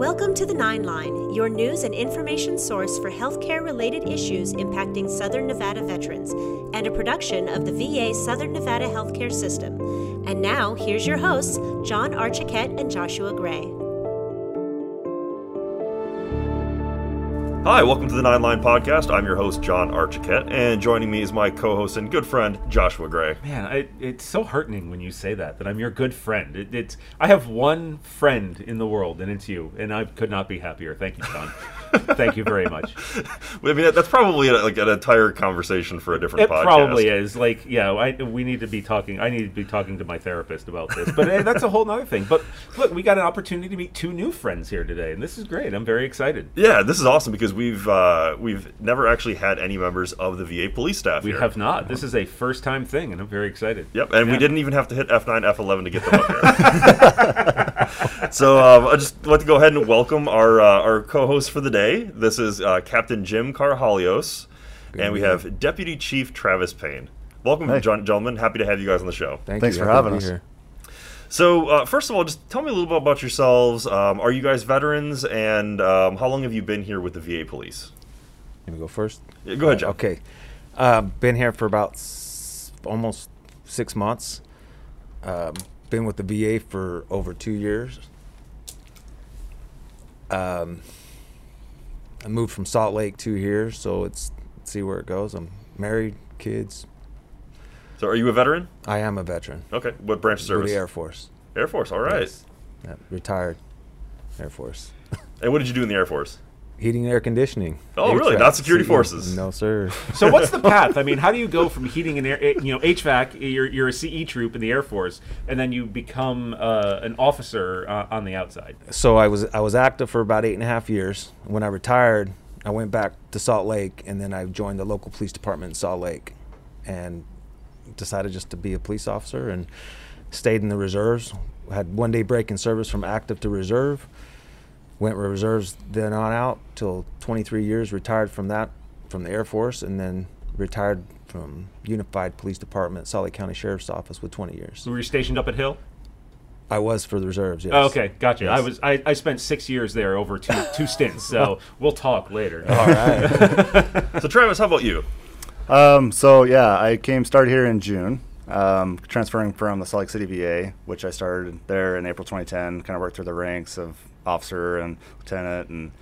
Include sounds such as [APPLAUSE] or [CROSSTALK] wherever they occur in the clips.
Welcome to the Nine Line, your news and information source for healthcare related issues impacting Southern Nevada veterans, and a production of the VA Southern Nevada Healthcare System. And now, here's your hosts, John Archiquette and Joshua Gray. Hi, welcome to the Nine Line Podcast. I'm your host, John Archiquette, and joining me is my co host and good friend, Joshua Gray. Man, I, it's so heartening when you say that, that I'm your good friend. It, it's I have one friend in the world, and it's you, and I could not be happier. Thank you, John. [LAUGHS] Thank you very much. [LAUGHS] I mean, that's probably like an entire conversation for a different It podcast. probably is. Like, yeah, I, we need to be talking. I need to be talking to my therapist about this, but eh, that's a whole other thing. But look, we got an opportunity to meet two new friends here today, and this is great. I'm very excited. Yeah, this is awesome because we've uh, we've never actually had any members of the VA police staff We here. have not. This is a first time thing, and I'm very excited. Yep, and we didn't even have to hit F9, F11 to get them up here. [LAUGHS] so um, I just want to go ahead and welcome our uh, our co-host for the day. This is uh, Captain Jim Karahalios, and we have Deputy Chief Travis Payne. Welcome, Hey. gen- gentlemen. Happy to have you guys on the show. Thank Thanks you. for Happy having us. here. So, uh, first of all, just tell me a little bit about yourselves. Um, are you guys veterans, and um, how long have you been here with the VA Police? Let me go first. Yeah, go ahead, John. Okay. Uh, been here for about s- almost six months. Um, been with the VA for over two years. Um, I moved from Salt Lake to here, so it's let's see where it goes. I'm married, kids. So, are you a veteran? I am a veteran. Okay. What branch of service? the Air Force. Air Force. All right. Yes. Yeah, retired Air Force. [LAUGHS] And what did you do in the Air Force? Heating and air conditioning. Oh, really? Not security CE. forces? No, sir. So what's the [LAUGHS] path? I mean, how do you go from heating and air, eh, you know, HVAC? You're, you're a CE troop in the Air Force, and then you become uh, an officer uh, on the outside. so I was I was active for about eight and a half years. When I retired, I went back to Salt Lake, and then I joined the local police department in Salt Lake, and decided just to be a police officer and stayed in the reserves. Had one day break in service from active to reserve. Went with reserves then on out till 23 years. Retired from that from the Air Force, and then retired from Unified Police Department, Salt Lake County Sheriff's Office with 20 years. So were you stationed up at Hill? I was for the reserves. Yes. Oh, okay, gotcha. I was I, I spent six years there over two two stints. So [LAUGHS] we'll talk later. All right. [LAUGHS] [LAUGHS] So, Travis, how about you? Um, so yeah, I came started here in June, um, transferring from the Salt Lake City VA, which I started there in April 2010. Kind of worked through the ranks of officer and lieutenant, and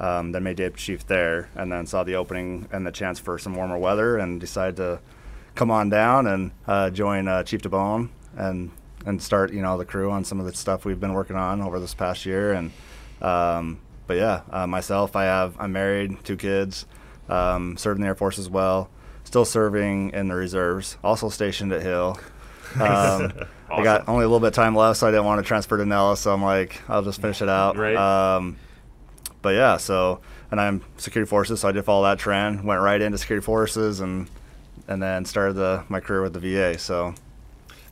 um, then made deputy chief there, and then saw the opening and the chance for some warmer weather, and decided to come on down and uh, join uh, Chief DeBone and and start you know the crew on some of the stuff we've been working on over this past year, and um, but yeah, uh, myself, I have I'm married, two kids, um, served in the Air Force as well, still serving in the reserves, also stationed at Hill. [LAUGHS] Um, I got only a little bit of time left, so I didn't want to transfer to Nellis. So I'm like, I'll just finish it out. Right. Um, but yeah, so and I'm security forces, so I did follow that trend. Went right into security forces, and and then started the my career with the VA. So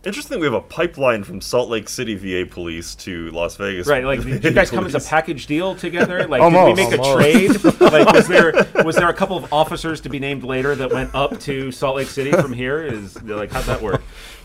Interesting. We have a pipeline from Salt Lake City VA Police to Las Vegas. Right, like did you guys come as a package deal together? Like, Almost. did we make Almost. a trade? [LAUGHS] like, was there was there a couple of officers to be named later that went up to Salt Lake City from here? Is like how'd that work? [LAUGHS]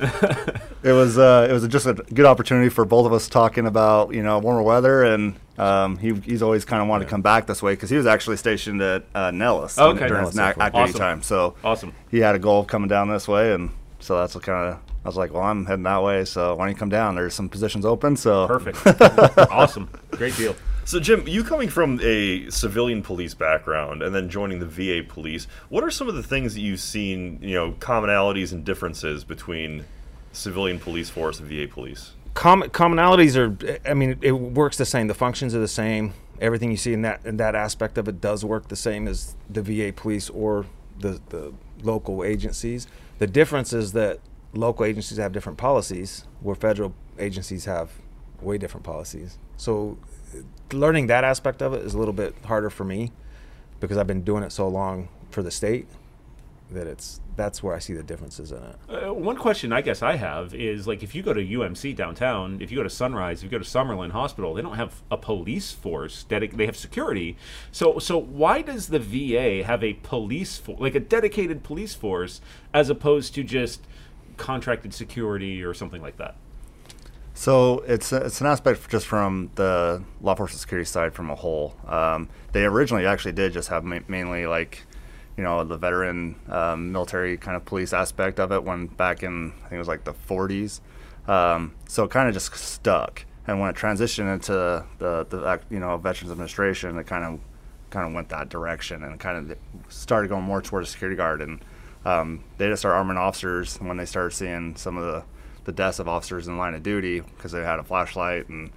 it was uh, it was just a good opportunity for both of us talking about you know warmer weather and. Um, he, he's always kind of wanted to come back this way because he was actually stationed at uh, Nellis Okay. during Nellis his Air ac- Force. active Awesome. time. So Awesome. he had a goal of coming down this way, and so that's what kind of I was like, well, I'm heading that way, so why don't you come down? There's some positions open, so Perfect. [LAUGHS] awesome. Great deal. So, Jim, you coming from a civilian police background and then joining the VA police, what are some of the things that you've seen, you know, commonalities and differences between civilian police force and VA police? Com- commonalities are i mean it works the same the functions are the same everything you see in that in that aspect of it does work the same as the va police or the, the local agencies the difference is that local agencies have different policies where federal agencies have way different policies so learning that aspect of it is a little bit harder for me because i've been doing it so long for the state that it's that's where i see the differences in it Uh, one question I guess I have is like if you go to UMC downtown, if you go to Sunrise, if you go to Summerlin Hospital, they don't have a police force. Dedic- they have security. So so why does the VA have a police force, like a dedicated police force, as opposed to just contracted security or something like that? So it's it's an aspect just from the law enforcement security side from a whole. Um, they originally actually did just have ma- mainly like, you know, the veteran um, military kind of police aspect of it when back in I think it was like the 40s. Um, so it kind of just stuck. And when it transitioned into the the you know Veterans Administration, it kind of kind of went that direction and kind of started going more towards security guard and um, they just start arming officers when they start seeing some of the the deaths of officers in line of duty because they had a flashlight and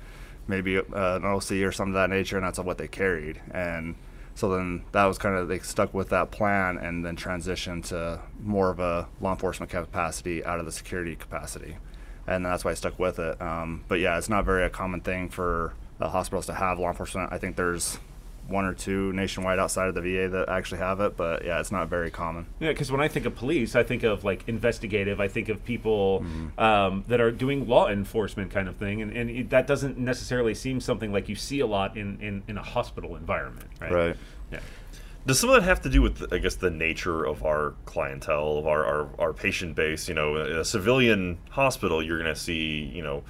maybe uh, an OC or something of that nature, and that's what they carried. And so then that was kind of they stuck with that plan and then transitioned to more of a law enforcement capacity out of the security capacity, and that's why I stuck with it. Um, but yeah, it's not very a common thing for uh, hospitals to have law enforcement. I think there's one or two nationwide outside of the VA that actually have it, but yeah, it's not very common. Yeah, because when I think of police, I think of like investigative. I think of people um, that are doing law enforcement kind of thing, and, and it, that doesn't necessarily seem something like you see a lot in, in, in a hospital environment, right? Right. Yeah. Does some of that have to do with, I guess, the nature of our clientele, of our, our, our patient base? You know, in a civilian hospital, you're going to see, you know,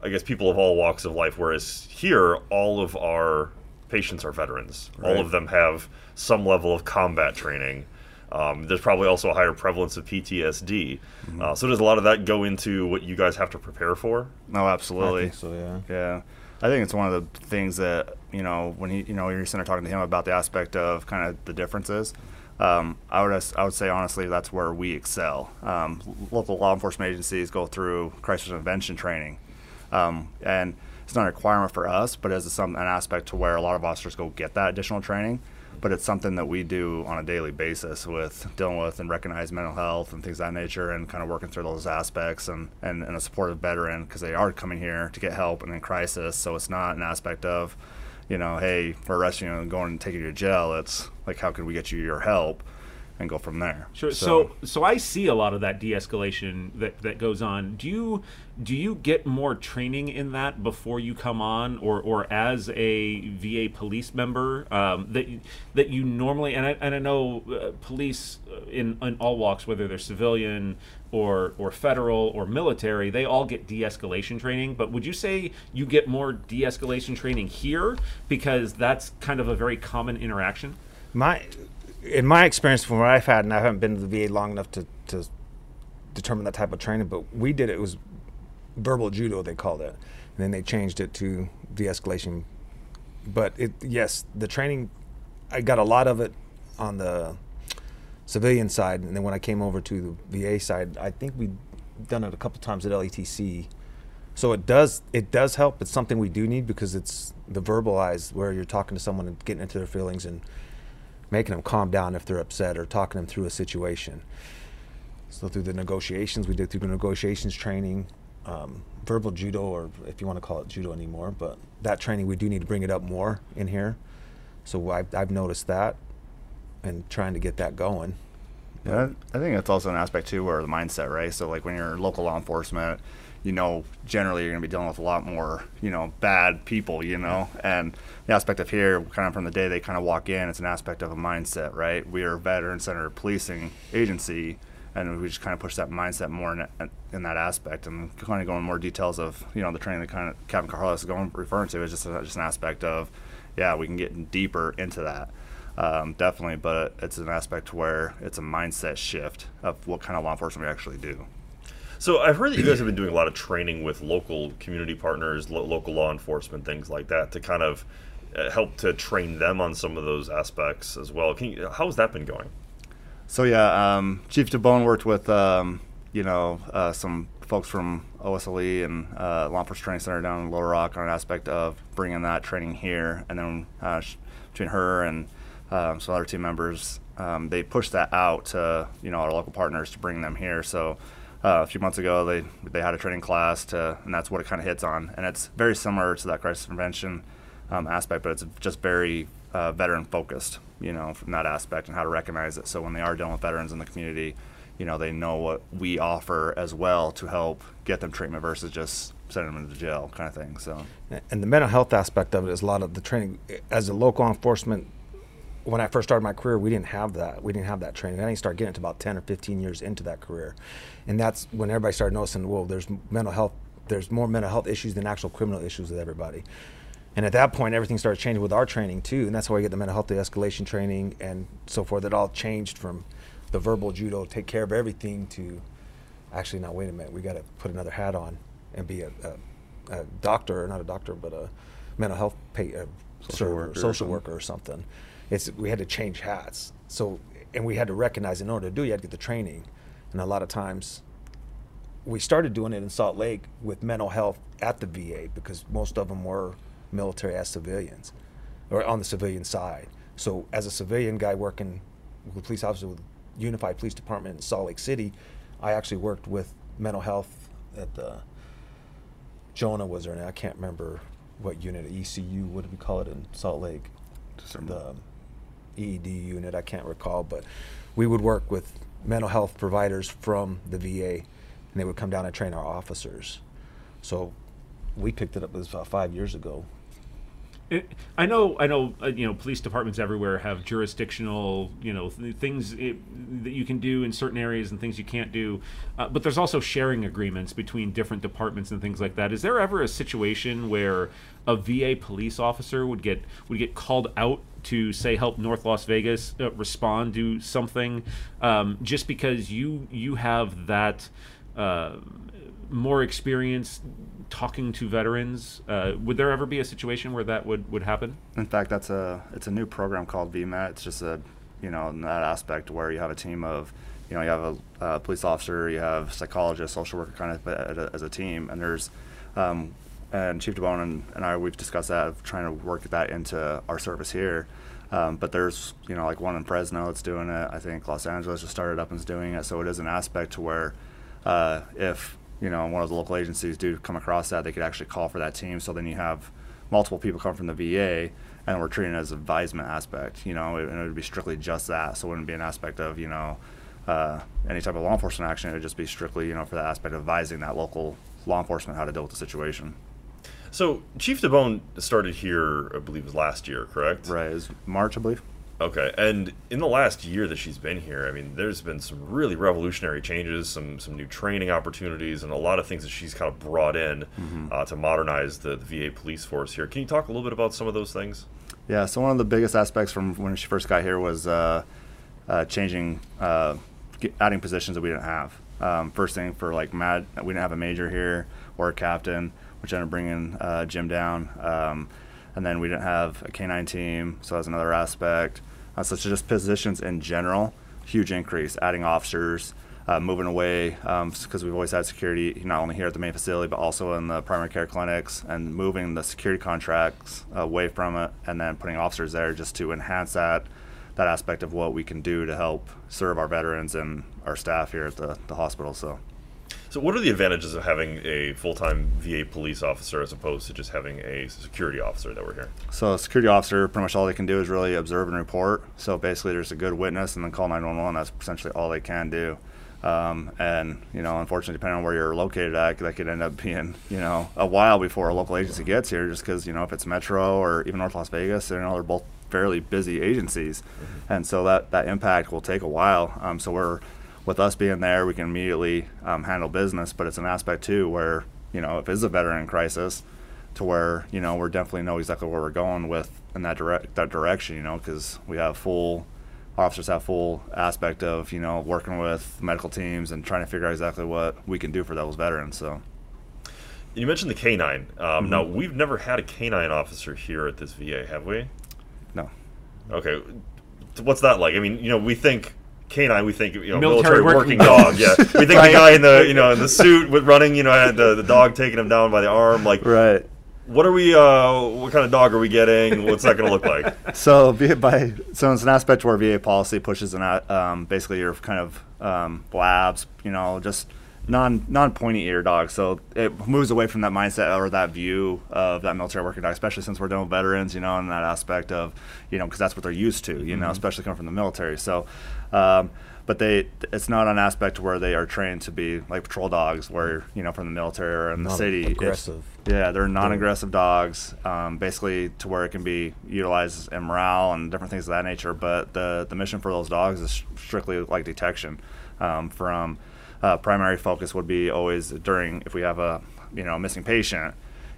I guess people of all walks of life, whereas here, all of our patients are veterans. All of them have some level of combat training. Um, there's probably also a higher prevalence of PTSD. Uh, so does a lot of that go into what you guys have to prepare for? No, absolutely. I think so yeah. Yeah, I think it's one of the things that you know when he, you know, you're sitting there talking to him about the aspect of kind of the differences. Um, I would I would say honestly that's where we excel. Um, local law enforcement agencies go through crisis intervention training, um, and it's not a requirement for us, but as some an aspect to where a lot of officers go get that additional training. But it's something that we do on a daily basis with dealing with and recognize mental health and things of that nature, and kind of working through those aspects and and, and a supportive veteran because they are coming here to get help and in crisis. So it's not an aspect of, you know, hey, we're arresting you and going and taking you to jail. It's like how can we get you your help, and go from there. Sure. So, so I see a lot of that de-escalation that, that goes on. Do you do you get more training in that before you come on, or, or as a VA police member um, that you- that you normally and I, and I know uh, police uh, in, in all walks, whether they're civilian or or federal or military, they all get de-escalation training. But would you say you get more de-escalation training here because that's kind of a very common interaction? my in my experience from what I've had, and I haven't been to the VA long enough to, to determine that type of training, but we did it, it was verbal judo they called it, and then they changed it to de-escalation. But it yes, the training, I got a lot of it on the civilian side, and then when I came over to the VA side, I think we've done it a couple times at LETC. So it does it does help. It's something we do need because it's the verbalized where you're talking to someone and getting into their feelings and making them calm down if they're upset or talking them through a situation. So through the negotiations, we did through the negotiations training, um, verbal judo, or if you want to call it judo anymore, but that training we do need to bring it up more in here. So I've, I've noticed that, and trying to get that going. Yeah, I think that's also an aspect too, where the mindset, right? So like when you're local law enforcement, you know, generally you're going to be dealing with a lot more, you know, bad people, you know, and the aspect of here, kind of from the day they kind of walk in, it's an aspect of a mindset, right? We are a veteran-centered policing agency, and we just kind of push that mindset more in, in that aspect, and kind of go in more details of, you know, the training that kind of Captain Carlos is going referring to is just a, just an aspect of, yeah, we can get deeper into that um, definitely, but it's an aspect where it's a mindset shift of what kind of law enforcement we actually do. So I've heard that you guys have been doing a lot of training with local community partners, lo- local law enforcement, things like that, to kind of uh, help to train them on some of those aspects as well. You, how's that been going? So yeah, um, Chief DeBone worked with um, you know uh, some folks from OSLE and uh, Law Enforcement Training Center down in Little Rock on an aspect of bringing that training here, and then uh, sh- between her and um, some other team members, um, they pushed that out to you know our local partners to bring them here. So. Uh, a few months ago, they they had a training class to, and that's what it kind of hits on, and it's very similar to that crisis prevention um, aspect, but it's just very uh, veteran focused, you know, from that aspect and how to recognize it. So when they are dealing with veterans in the community, you know, they know what we offer as well to help get them treatment versus just sending them into jail kind of thing. So And the mental health aspect of it is a lot of the training. As a local enforcement, when I first started my career, we didn't have that. We didn't have that training. I didn't start getting it to about 10 or 15 years into that career. And that's when everybody started noticing, well, there's mental health there's more mental health issues than actual criminal issues with everybody. And at that point, everything started changing with our training too, and that's how we get the mental health de-escalation training and so forth. It all changed from the verbal judo, take care of everything, to actually, now wait a minute, we got to put another hat on and be a, a, a doctor, not a doctor, but a mental health pay, a Social server, worker or social something. worker or something. It's we had to change hats. So and we had to recognize in order to do, it, you had to get the training, and a lot of times we started doing it in Salt Lake with mental health at the VA because most of them were military as civilians or on the civilian side. So as a civilian guy working with a police officer with Unified Police Department in Salt Lake City, I actually worked with mental health at the Jonah was there, and I can't remember what unit ECU. What do we call it in Salt Lake? the um, EED unit. I can't recall, but we would work with mental health providers from the VA, and they would come down and train our officers. So we picked it up. Was about five years ago. I know, I know. Uh, you know, police departments everywhere have jurisdictional, you know, th- things it, that you can do in certain areas and things you can't do. Uh, but there's also sharing agreements between different departments and things like that. Is there ever a situation where a VA police officer would get would get called out to say help North Las Vegas uh, respond to something um, just because you you have that uh, more experience talking to veterans. Uh, would there ever be a situation where that would, would happen? In fact, that's a it's a new program called VMET. It's just a you know in that aspect where you have a team of you know you have a, uh police officer, you have psychologist, social worker kind of as a, as a team, and there's um, and Chief DeBone and, and I we've discussed that of trying to work that into our service here. Um, but there's you know like one in Fresno that's doing it. I think Los Angeles just started up and is doing it. So it is an aspect to where uh, if you know one of the local agencies do come across that, they could actually call for that team. So then you have multiple people come from the VA, and we're treating it as an advisement aspect. You know, and it would be strictly just that. So it wouldn't be an aspect of you know uh, any type of law enforcement action. It would just be strictly you know for that aspect of advising that local law enforcement how to deal with the situation. So Chief DeBone started here, I believe, it was last year, correct? Right, is March, I believe. Okay, and in the last year that she's been here, I mean, there's been some really revolutionary changes, some some new training opportunities, and a lot of things that she's kind of brought in uh, to modernize the, the VA police force here. Can you talk a little bit about some of those things? Yeah, so one of the biggest aspects from when she first got here was uh, uh, changing, uh, adding positions that we didn't have. Um, first thing for like Matt, we didn't have a major here or a captain, which ended up bringing uh, Jim down. Um, and then we didn't have a canine team, so that's another aspect. Uh, so it's just positions in general, huge increase. Adding officers, uh, moving away because we've always had security not only here at the main facility but also in the primary care clinics, and moving the security contracts away from it, and then putting officers there just to enhance that that aspect of what we can do to help serve our veterans and our staff here at the, the hospital. So. So, what are the advantages of having a full time VA police officer as opposed to just having a security officer that we're here? So a security officer, pretty much all they can do is really observe and report. So basically, there's a good witness, and then call 911. That's essentially all they can do. Um, and you know, unfortunately, depending on where you're located at, that could end up being you know a while before a local agency gets here, just because you know if it's Metro or even North Las Vegas, you know they're both fairly busy agencies, and so that that impact will take a while. Um, so we're with us being there, we can immediately um, handle business, but it's an aspect too where you know if it's a veteran crisis, to where you know we're definitely know exactly where we're going with in that direct that direction. You know because we have full officers have full aspect of you know working with medical teams and trying to figure out exactly what we can do for those veterans. So You mentioned the canine. Um, Now, we've never had a canine officer here at this VA, have we? no, Okay, what's that like? I mean, you know, we think canine, we think you know Military military, working working, [LAUGHS] dog. Yeah, we think the guy in the you know in the suit with running, you know, had the, the dog taking him down by the arm. Like, right. what are we? Uh, what kind of dog are we getting? What's that going to look like? [LAUGHS] So by so it's an aspect where VA policy pushes an a- um, basically your kind of um, labs, you know, just non non pointy ear dogs. So it moves away from that mindset or that view of that military working dog, especially since we're dealing with veterans, you know, and that aspect of you know because that's what they're used to, you know, especially coming from the military. So. Um, but they, it's not an aspect where they are trained to be like patrol dogs, where you know from the military or in the city. It's- aggressive. yeah, they're non-aggressive dogs, um, basically to where it can be utilized in morale and different things of that nature. But the the mission for those dogs is strictly like detection. Um, from uh, primary focus would be always during if we have a you know missing patient.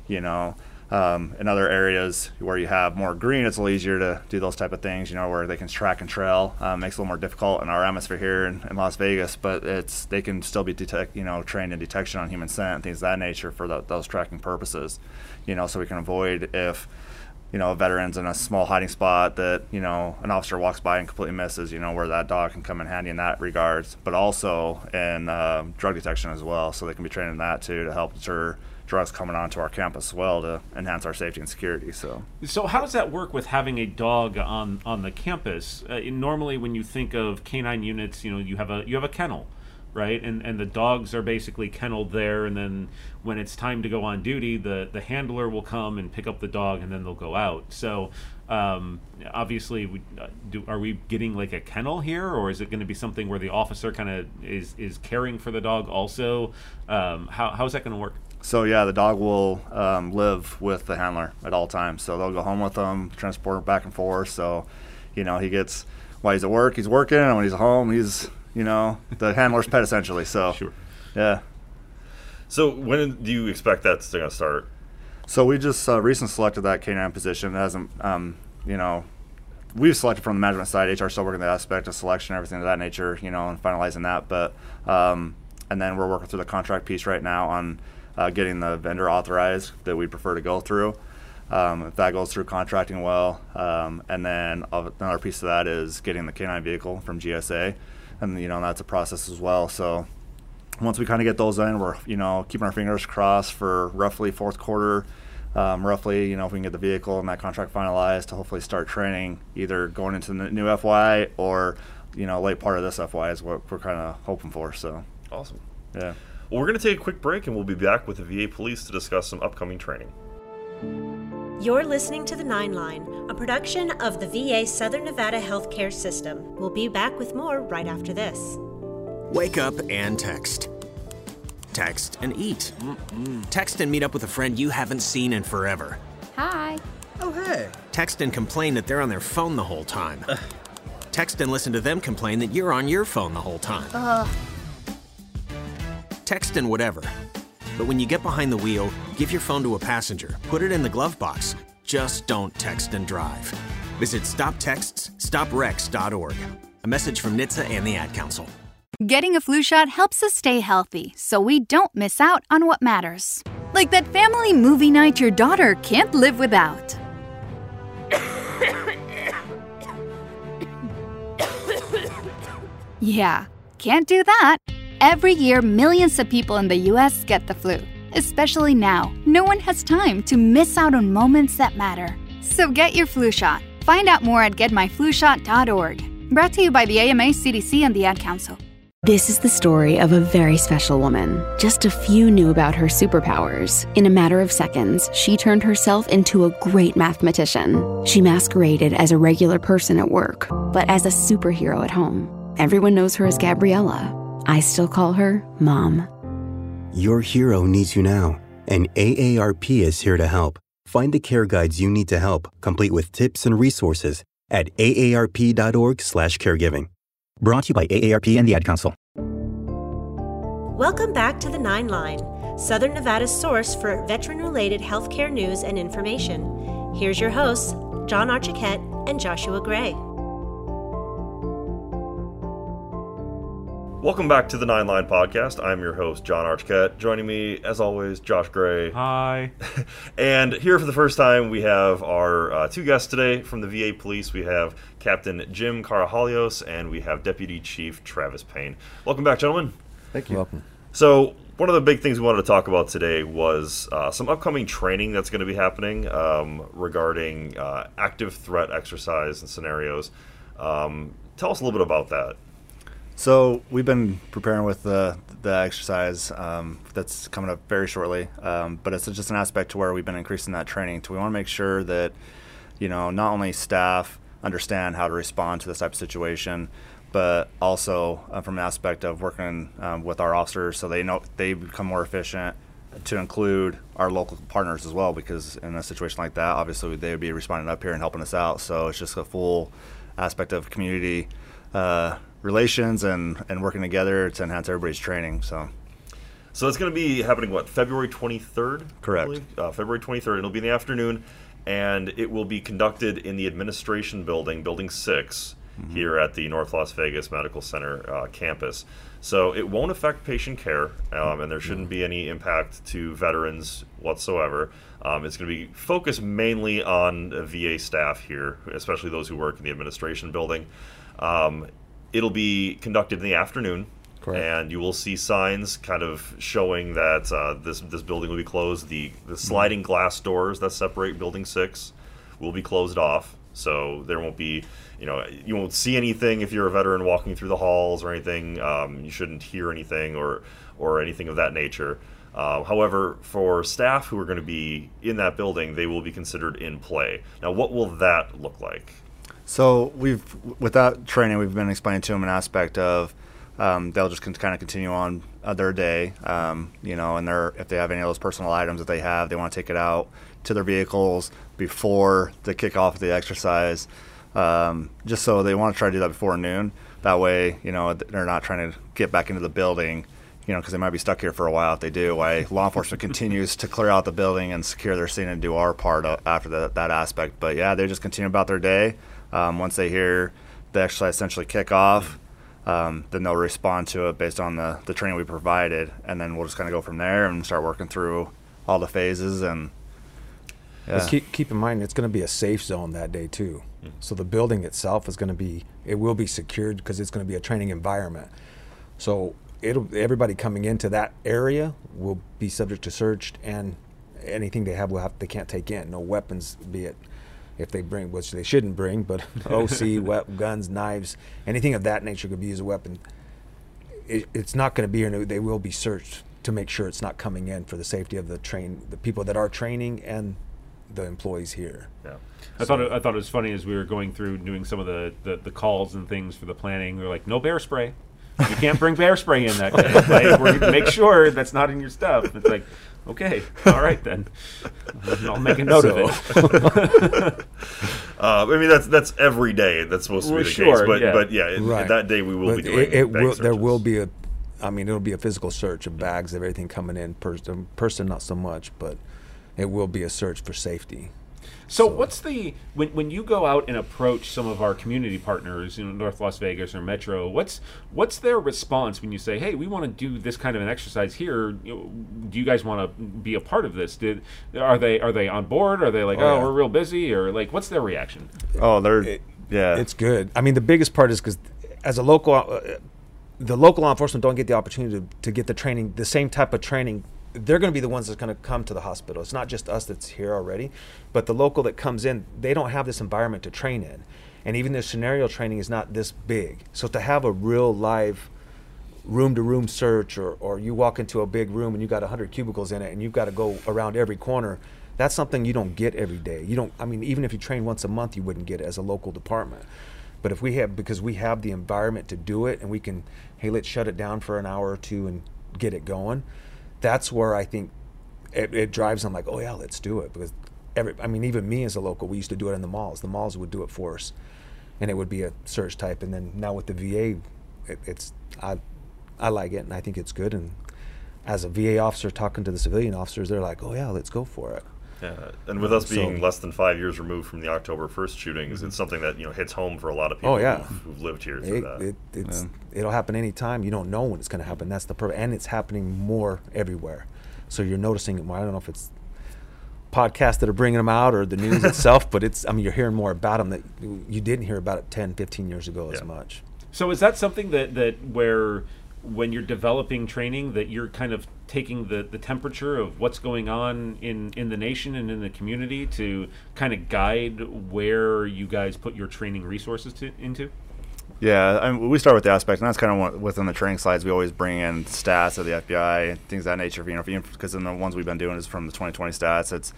You know, um, in other areas where you have more green, it's a little easier to do those type of things. You know, where they can track and trail um, makes it a little more difficult in our atmosphere here in, in, Las Vegas. But it's they can still be detect, you know, trained in detection on human scent and things of that nature for the, those tracking purposes. You know, so we can avoid if you know, a veteran's in a small hiding spot that, you know, an officer walks by and completely misses, you know, where that dog can come in handy in that regards, but also in uh, drug detection as well. So they can be trained in that too to help deter drugs coming onto our campus as well to enhance our safety and security. So, so how does that work with having a dog on on the campus? Uh, normally, when you think of canine units, you know, you have a you have a kennel right? And and the dogs are basically kenneled there, and then when it's time to go on duty, the the handler will come and pick up the dog, and then they'll go out. So. Um, obviously, we, uh, do, are we getting like a kennel here, or is it going to be something where the officer kind of is is caring for the dog also? Um, how how is that going to work? So yeah, the dog will um, live with the handler at all times. So they'll go home with them, transport him back and forth. So, you know, he gets while he's at work, he's working, and when he's home, he's you know, the handler's pet essentially. So, sure. yeah. So when do you expect that's going to start? So we just uh, recently selected that canine position. It hasn't, um, you know, we've selected from the management side. HR still working the aspect of selection, everything of that nature, you know, and finalizing that. But um, and then we're working through the contract piece right now on uh, getting the vendor authorized that we prefer to go through. Um, if that goes through contracting well, um, and then another piece of that is getting the canine vehicle from GSA and you know that's a process as well. So once we kind of get those in, we're you know keeping our fingers crossed for roughly fourth quarter. Um, roughly, you know, if we can get the vehicle and that contract finalized to hopefully start training either going into the new FY or, you know, late part of this FY is what we're kind of hoping for. So awesome. Yeah. Well, we're going to take a quick break and we'll be back with the VA police to discuss some upcoming training. You're listening to The Nine Line, a production of the VA Southern Nevada Healthcare System. We'll be back with more right after this. Wake up and text. Text and eat. Mm-mm. Text and meet up with a friend you haven't seen in forever. Hi. Oh, hey. Text and complain that they're on their phone the whole time. Text and listen to them complain that you're on your phone the whole time. Uh. Text and whatever. But when you get behind the wheel, give your phone to a passenger, put it in the glove box. Just don't text and drive. Visit stoptextsstopwrecks.org. A message from NHTSA and the Ad Council. Getting a flu shot helps us stay healthy so we don't miss out on what matters. Like that family movie night your daughter can't live without. [COUGHS] yeah, can't do that. Every year, millions of people in the US get the flu. Especially now, no one has time to miss out on moments that matter. So get your flu shot. Find out more at getmyflushot.org. Brought to you by the AMA, CDC, and the Ad Council. This is the story of a very special woman. Just a few knew about her superpowers. In a matter of seconds, she turned herself into a great mathematician. She masqueraded as a regular person at work, but as a superhero at home. Everyone knows her as Gabriella. I still call her Mom. Your hero needs you now, and AARP is here to help. Find the care guides you need to help, complete with tips and resources at aarp.org/caregiving. Brought to you by AARP and the Ad Council. Welcome back to the Nine Line, Southern Nevada's source for veteran-related healthcare news and information. Here's your hosts, John Archiquette and Joshua Gray. Welcome back to the Nine Line Podcast. I'm your host, John Archiquette. Joining me, as always, Josh Gray. Hi. [LAUGHS] and here for the first time, we have our uh, two guests today from the VA Police. We have Captain Jim Karahalios and we have Deputy Chief Travis Payne. Welcome back, gentlemen. Thank you. Welcome. So, one of the big things we wanted to talk about today was uh, some upcoming training that's going to be happening um, regarding uh, active threat exercise and scenarios. Um, tell us a little bit about that. So we've been preparing with the the exercise um, that's coming up very shortly, um, but it's just an aspect to where we've been increasing that training. To we want to make sure that you know not only staff understand how to respond to this type of situation, but also uh, from an aspect of working um, with our officers so they know they become more efficient to include our local partners as well because in a situation like that obviously they would be responding up here and helping us out so it's just a full aspect of community uh, relations and, and working together to enhance everybody's training. So, So it's going to be happening what February 23rd? I Correct. Uh, February 23rd. It'll be in the afternoon, and it will be conducted in the administration building, Building 6 here at the North Las Vegas Medical Center uh, campus. So it won't affect patient care, um, and there shouldn't be any impact to veterans whatsoever. Um, it's going to be focused mainly on VA staff here, especially those who work in the administration building. Um, it'll be conducted in the afternoon, Correct. and you will see signs kind of showing that uh, this this building will be closed. The the sliding glass doors that separate Building Six will be closed off, so there won't be you know you won't see anything if you're a veteran walking through the halls or anything. Um, you shouldn't hear anything or or anything of that nature. Uh, however, for staff who are going to be in that building, they will be considered in play. Now, what will that look like? So we've, with that training, we've been explaining to them an aspect of um, they'll just kind of continue on uh, their day, um, you know, and they're, if they have any of those personal items that they have, they want to take it out to their vehicles before they kick off the exercise, um, just so they want to try to do that before noon. That way, you know, they're not trying to get back into the building, you know, because they might be stuck here for a while if they do. Why [LAUGHS] law enforcement continues to clear out the building and secure their scene and do our part uh, after that, that aspect. But yeah, they just continue about their day. Um, once they hear the exercise essentially kick off, um, then they'll respond to it based on the, the training we provided, and then we'll just kind of go from there and start working through all the phases and. Yeah. keep keep in mind it's going to be a safe zone that day too. So the building itself is going to be it will be secured because it's going to be a training environment. So it'll everybody coming into that area will be subject to search and anything they have will have they can't take in. No weapons, be it if they bring which they shouldn't bring, but [LAUGHS] OC, guns, knives, anything of that nature could be used as a weapon. It, it's not going to be in. They will be searched to make sure it's not coming in for the safety of the train, the people that are training and the employees here. Yeah. I thought it, I thought it was funny as we were going through doing some of the, the, the calls and things for the planning. We were like, no bear spray. You can't bring bear spray in that day. Like, we're gonna make sure that's not in your stuff. It's like, okay, all right then. I'll make a note of it. [LAUGHS] Uh, I mean, that's that's every day. That's supposed to be Well, the sure, case. But yeah. but yeah, it- Right. that day we will But be doing. it, it bank will, there will be a, I mean, it'll be a physical search of bags, of everything coming in. Person, person, not so much, but it will be a search for safety. So, what's the when when you go out and approach some of our community partners in North Las Vegas or Metro? What's what's their response when you say, "Hey, we want to do this kind of an exercise here. Do you guys want to be a part of this? Did are they are they on board? Are they like, Oh, oh, yeah. we're real busy, or like, what's their reaction? Oh, they're It- yeah. It's good. I mean, the biggest part is because as a local, uh, the local law enforcement don't get the opportunity to, to get the training, the same type of training. They're going to be the ones that's going to come to the hospital. It's not just us that's here already, but the local that comes in, they don't have this environment to train in. And even their scenario training is not this big. So to have a real live room to room search or, or you walk into a big room and you got 100 cubicles in it and you've got to go around every corner that's something you don't get every day you don't i mean even if you train once a month you wouldn't get it as a local department but if we have because we have the environment to do it and we can hey let's shut it down for an hour or two and get it going that's where i think it, it drives them like oh yeah let's do it. Because every i mean even me as a local we used to do it in the malls. The malls would do it for us and it would be a search type. And then now with the va it, it's i i like it and i think it's good. And as a va officer talking to the civilian officers they're like oh yeah let's go for it Yeah, and with us um, So- being less than five years removed from the October first shootings, it's mhm. something that you know hits home for a lot of oh, people Oh, yeah. who've, who've lived here through it, that. it, it's, it'll happen anytime. You don't know when it's going to happen. That's the purpose and it's happening more everywhere. So you're noticing it more. I don't know if it's podcasts that are bringing them out or the news [LAUGHS] itself but it's i mean you're hearing more about them that you you didn't hear about it 10 15 years ago as much. So, is that something that that where when you're developing training that you're kind of taking the, the temperature of what's going on in, in the nation and in the community to kind of guide where you guys put your training resources to, into? Yeah, I mean, we start with the aspect, and that's kind of what, within the training slides. We always bring in stats of the FBI, things of that nature. You know, because in the ones we've been doing is from the 2020 stats. It's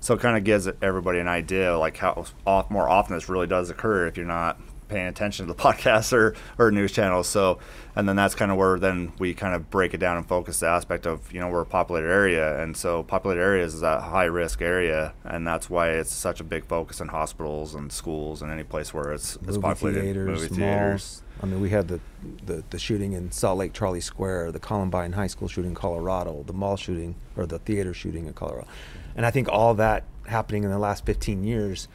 so it kind of gives everybody an idea, like how off, more often this really does occur if you're not paying attention to the [LAUGHS] podcasts or, or news channels. So, and then that's kind of where then we kind of break it down and focus the aspect of you know we're a populated area, and so populated areas is that high risk area, and that's why it's such a big focus in hospitals and schools and any place where it's, it's movie populated. theaters, movie malls. theaters. I mean, we had the, the the shooting in Salt Lake Trolley Square, the Columbine High School shooting in Colorado, the mall shooting or the theater shooting in Colorado, and I think all that happening in the last 15 years.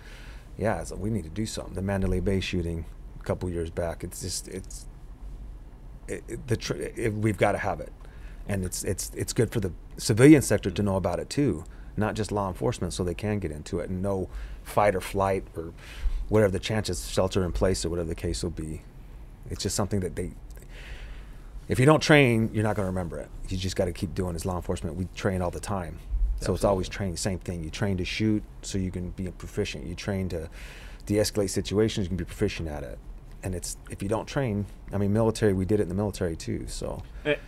Yeah, it's, we need to do something. The Mandalay Bay shooting a couple years back. It's just it's it, it, the tr- it, we've got to have it, and it's it's it's good for the civilian sector to know about it too, not just law enforcement, so they can get into it and know fight or flight or whatever the chances, shelter in place or whatever the case will be. It's just something that they. If you don't train, you're not going to remember it. You just got to keep doing. As law enforcement, we train all the time, so it's always training. Same thing. You train to shoot, so you can be proficient. You train to de-escalate situations. You can be proficient at it. And it's if you don't train, I mean, military. We did it in the military too. So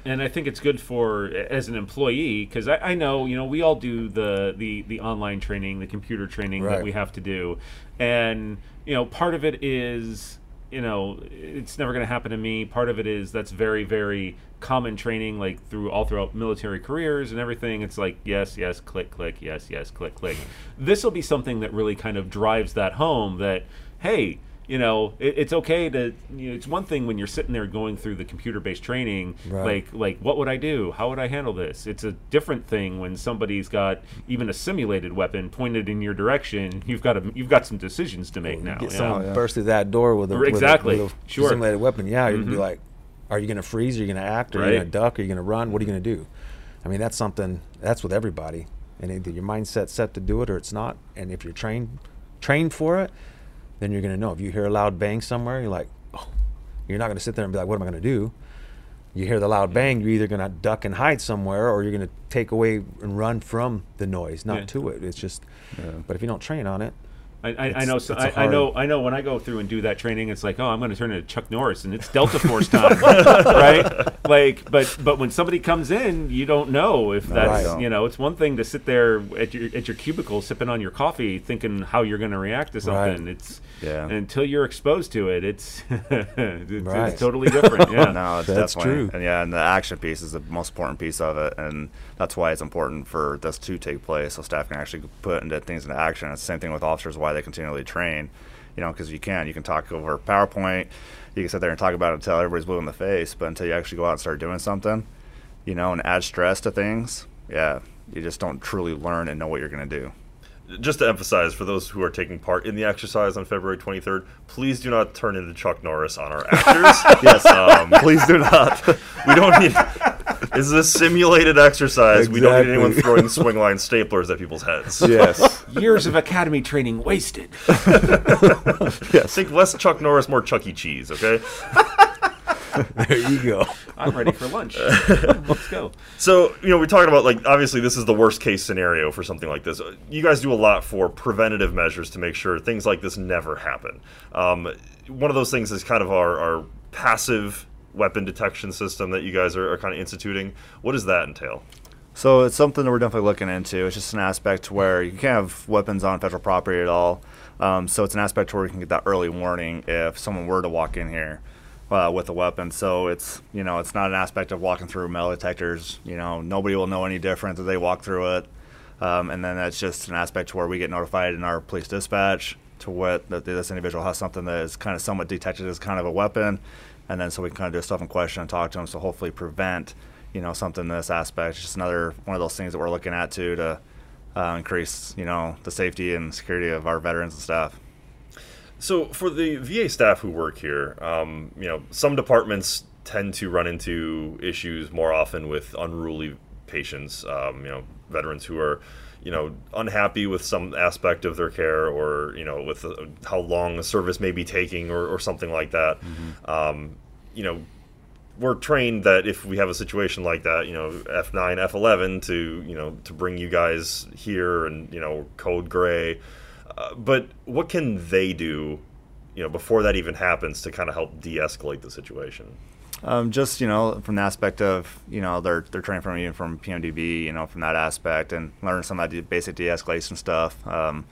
And I think it's good for as an employee because I, I know you know we all do the, the the online training, the computer training that we have to do, and you know part of it is you know it's never going to happen to me. Part of it is that's very very common training like through all throughout military careers and everything. It's like yes yes click click yes yes click click. This will be something that really kind of drives that home that hey you know, it, it's okay to. You know, it's one thing when you're sitting there going through the computer-based training, Right. like like what would I do? How would I handle this? It's a different thing when somebody's got even a simulated weapon pointed in your direction. You've got a, you've got some decisions to make now. get yeah. burst through that door with a with a- Exactly. with a, Sure. simulated weapon. Yeah, you'd be Mhm. like, are you going to freeze? Are you going to act? Are you going to duck? Are you going to run? What are you going to do? I mean, that's something that's with everybody, and either your mindset's set to do it or it's not. And if you're trained trained for it, then you're going to know. If you hear a loud bang somewhere, you're like, oh, you're not going to sit there and be like, what am I going to do? You hear the loud bang, you're either going to duck and hide somewhere, or you're going to take away and run from the noise, not Yeah. to it. It's just, but if you don't train on it, I, I, I know. So a I, I hard- know. I know. When I go through and do that training, it's like, oh, I'm going to turn into Chuck Norris, and it's Delta Force [LAUGHS] time, right? Like, but but when somebody comes in, you don't know if that's Right. you know. It's one thing to sit there at your at your cubicle sipping on your coffee, thinking how you're going to react to Right. something. It's Yeah. until you're exposed to it, it's [LAUGHS] it's, Right. it's totally different. [LAUGHS] Yeah. no, it's That's definitely, true. And yeah, and the action piece is the most important piece of it, and that's why it's important for this to take place, so staff can actually put into things into action. It's the same thing with officers, why they continually train, you know, because you can, you can talk over PowerPoint, you can sit there and talk about it until everybody's blue in the face, but until you actually go out and start doing something, you know, and add stress to things, yeah, you just don't truly learn and know what you're going to do. just to emphasize for those who are taking part in the exercise on February 23rd, please do not turn into Chuck Norris on our actors. [LAUGHS] yes, um, Please do not. [LAUGHS] we don't need. This is a simulated exercise. We don't need anyone throwing [LAUGHS] Swingline staplers at people's heads. yes. [LAUGHS] Years of academy training wasted. [LAUGHS] Think less Chuck Norris, more Chuck E. Cheese. Okay. there you go. I'm ready for lunch. Let's go. So, you know, we're talking about like obviously this is the worst case scenario for something like this. You guys do a lot for preventative measures to make sure things like this never happen. Um, one of those things is kind of our, our passive weapon detection system that you guys are, are kind of instituting. What does that entail? So it's something that we're definitely looking into. It's just an aspect where you can't have weapons on federal property at all. Um, so it's an aspect where we can get that early warning if someone were to walk in here uh, with a weapon. So it's you know it's not an aspect of walking through metal detectors. You know nobody will know any different if they walk through it. Um, and then that's just an aspect where we get notified in our police dispatch to what that this individual has something that is kind of somewhat detected as kind of a weapon, and then so we can kind of do a stuff in question and talk to them. So hopefully prevent you know something in this aspect. It's just another one of those things that we're looking at too to uh, increase you know the safety and security of our veterans and staff. So, for the VA staff who work here, um, you know, some departments tend to run into issues more often with unruly patients. Um, you know, veterans who are, you know, unhappy with some aspect of their care, or you know, with uh, how long the service may be taking, or, or something like that. Um, you know, we're trained that if we have a situation like that, you know, F nine, F eleven, to you know, to bring you guys here, and you know, code gray. Uh, but what can they do, you know, before that even happens to kind of help de-escalate the situation? Um, just you know, from the aspect of you know they're they're trained from even from PMDB, you know, from that aspect, and learn some of that basic de-escalation stuff. Um,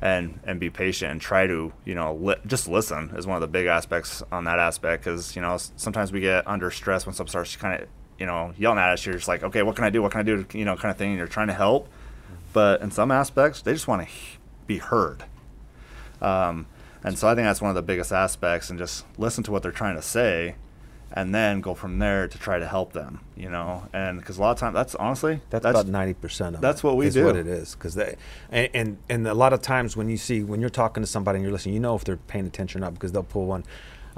and and be patient and try to you know li- just listen is one of the big aspects on that aspect because you know sometimes we get under stress when someone starts kind of you know yelling at us. You're just like okay what can i do? What can i do you know kind of thing? And you're trying to help but in some aspects they just want to h- be heard. Um, and so i think that's one of the biggest aspects and just listen to what they're trying to say and then go from there to try to help them you know and because a lot of times that's honestly That's, about ninety percent of that's what we do. What it is, because they and, and and a lot of times when you see when you're talking to somebody and you're listening, you know if they're paying attention or not because they'll pull one.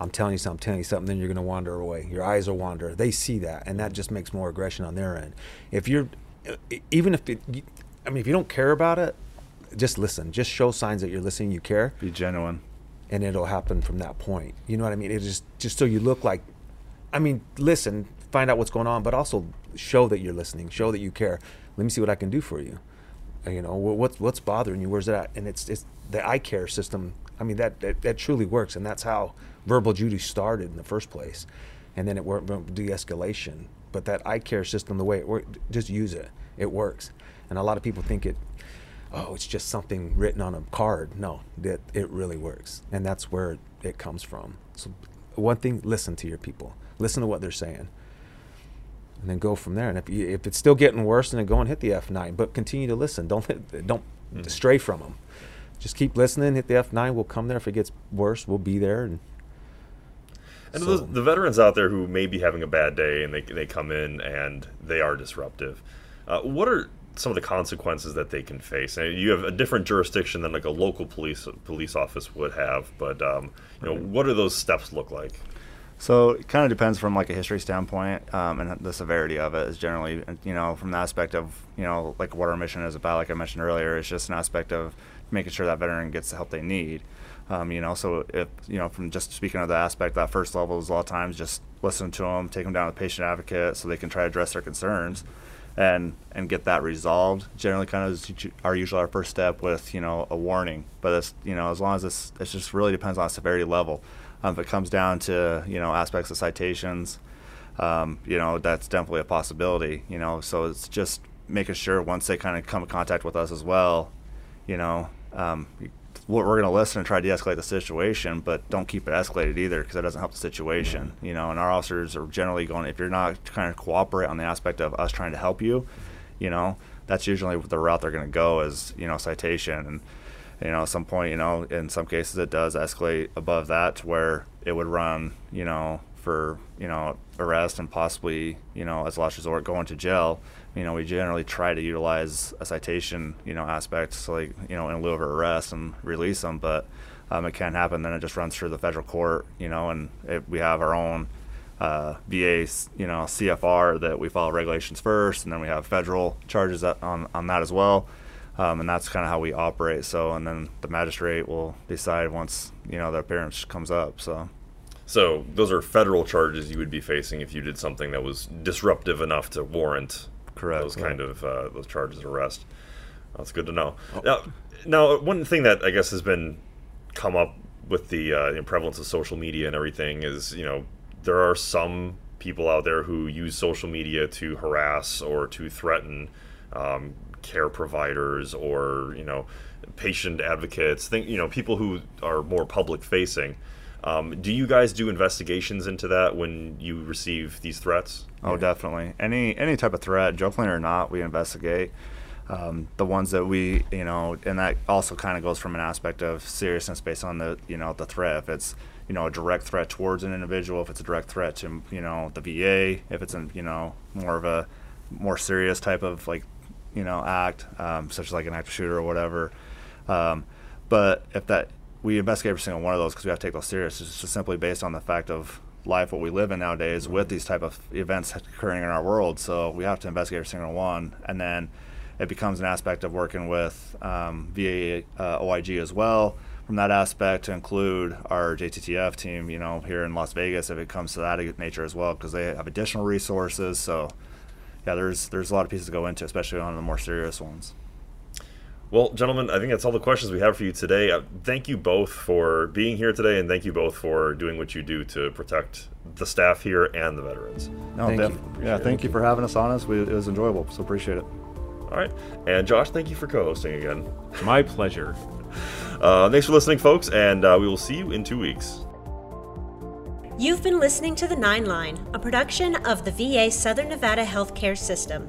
I'm telling you something, I'm telling you something, then you're going to wander away. Your eyes will wander. They see that, and that just makes more aggression on their end. If you're, even if it, I mean, if you don't care about it, just listen. Just show signs that you're listening, you care, be genuine and it'll happen from that point. You know what I mean? It just just so you look like, I mean, listen, find out what's going on, but also show that you're listening, show that you care. Let me see what I can do for you. Uh, You know, what's what's bothering you? Where's that? And it's it's the I CARE system. I mean, that that, that truly works, and that's how Verbal Judo started in the first place, and then it worked de-escalation. But that I CARE system, the way it works, just use it. It works, and a lot of people think it oh, it's just something written on a card. No, that it really works, and that's where it comes from. So, one thing, listen to your people. Listen to what they're saying, and then go from there. And if you, if it's still getting worse, then go and hit the F nine. But continue to listen. Don't don't stray from them. Just keep listening. Hit the F nine. We'll come there if it gets worse. We'll be there. And And So- the, the veterans out there who may be having a bad day and they, they come in and they are disruptive, uh, what are some of the consequences that they can face? And you have a different jurisdiction than like a local police police office would have, but um, you know, what do those steps look like? So it kind of depends from like a history standpoint, um, and the severity of it is generally, you know, from the aspect of, you know, like what our mission is about. Like I mentioned earlier, it's just an aspect of making sure that veteran gets the help they need. Um, you know, so if you know, from just speaking of the aspect, that first level is a lot of times just listen to them, take them down to the patient advocate, so they can try to address their concerns, and and get that resolved. Generally, kind of is our usually our first step with you know a warning, but it's you know as long as this, it just really depends on the severity level. Um, if it comes down to you know aspects of citations, um, you know that's definitely a possibility. You know, so it's just making sure once they kind of come in contact with us as well, you know, um, we're, we're going to listen and try to de-escalate the situation, but don't keep it escalated either because that doesn't help the situation. You know, and our officers are generally going if you're not kind of cooperate on the aspect of us trying to help you, you know, that's usually the route they're going to go is you know citation and you know, at some point, you know, in some cases it does escalate above that to where it would run, you know, for, you know, arrest and possibly, you know, as a last resort going to jail. You know, we generally try to utilize a citation, you know, aspect, so like, you know, in lieu of arrest and release them, but um, it can happen. Then it just runs through the federal court, you know, and it, we have our own uh, VA, you know, CFR that we follow regulations first, and then we have federal charges on on that as well um, and that's kind of how we operate. So, and then the magistrate will decide once you know the appearance comes up. So, So those are federal charges you would be facing if you did something that was disruptive enough to warrant Correct. those kind of uh, those charges of arrest. That's good to know. Now, now, one thing that I guess has been come up with the uh, prevalence of social media and everything is, you know, there are some people out there who use social media to harass or to threaten um, care providers or you know patient advocates. Think you know people who are more public facing. Um, do you guys do investigations into that when you receive these threats? oh, definitely. Any any type of threat, jokingly or not, we investigate. Um, the ones that we, you know, and that also kind of goes from an aspect of seriousness based on the, you know, the threat. If it's, you know, a direct threat towards an individual, if it's a direct threat to, you know, the VA, if it's, a, you know, more of a more serious type of like, you know, act, um, such as like an active shooter or whatever. Um, but if that, we investigate every single one of those because we have to take those serious. It's just simply based on the fact of life, what we live in nowadays with these type of events occurring in our world. So we have to investigate every single one, and then it becomes an aspect of working with um, VA uh, OIG as well. From that aspect, to include our JTTF team, you know, here in Las Vegas, if it comes to that nature as well, because they have additional resources. So, yeah, there's there's a lot of pieces to go into, especially on the more serious ones. Well, gentlemen, I think that's all the questions we have for you today. Uh, thank you both for being here today, and thank you both for doing what you do to protect the staff here and the veterans. No, Thank def- you. yeah, thank you for having us on us. We, it was enjoyable, so appreciate it. All right. And Josh, thank you for co-hosting again. My pleasure. [LAUGHS] Uh, thanks for listening, folks, and uh, we will see you in two weeks. You've been listening to The Nine Line, a production of the VA Southern Nevada Healthcare System.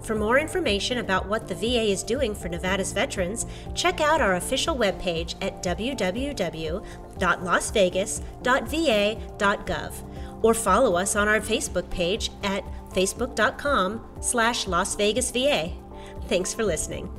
For more information about what the VA is doing for Nevada's veterans, check out our official webpage at www.lasvegas.va.gov or follow us on our Facebook page at facebook.com slash Las Vegas VA. Thanks for listening.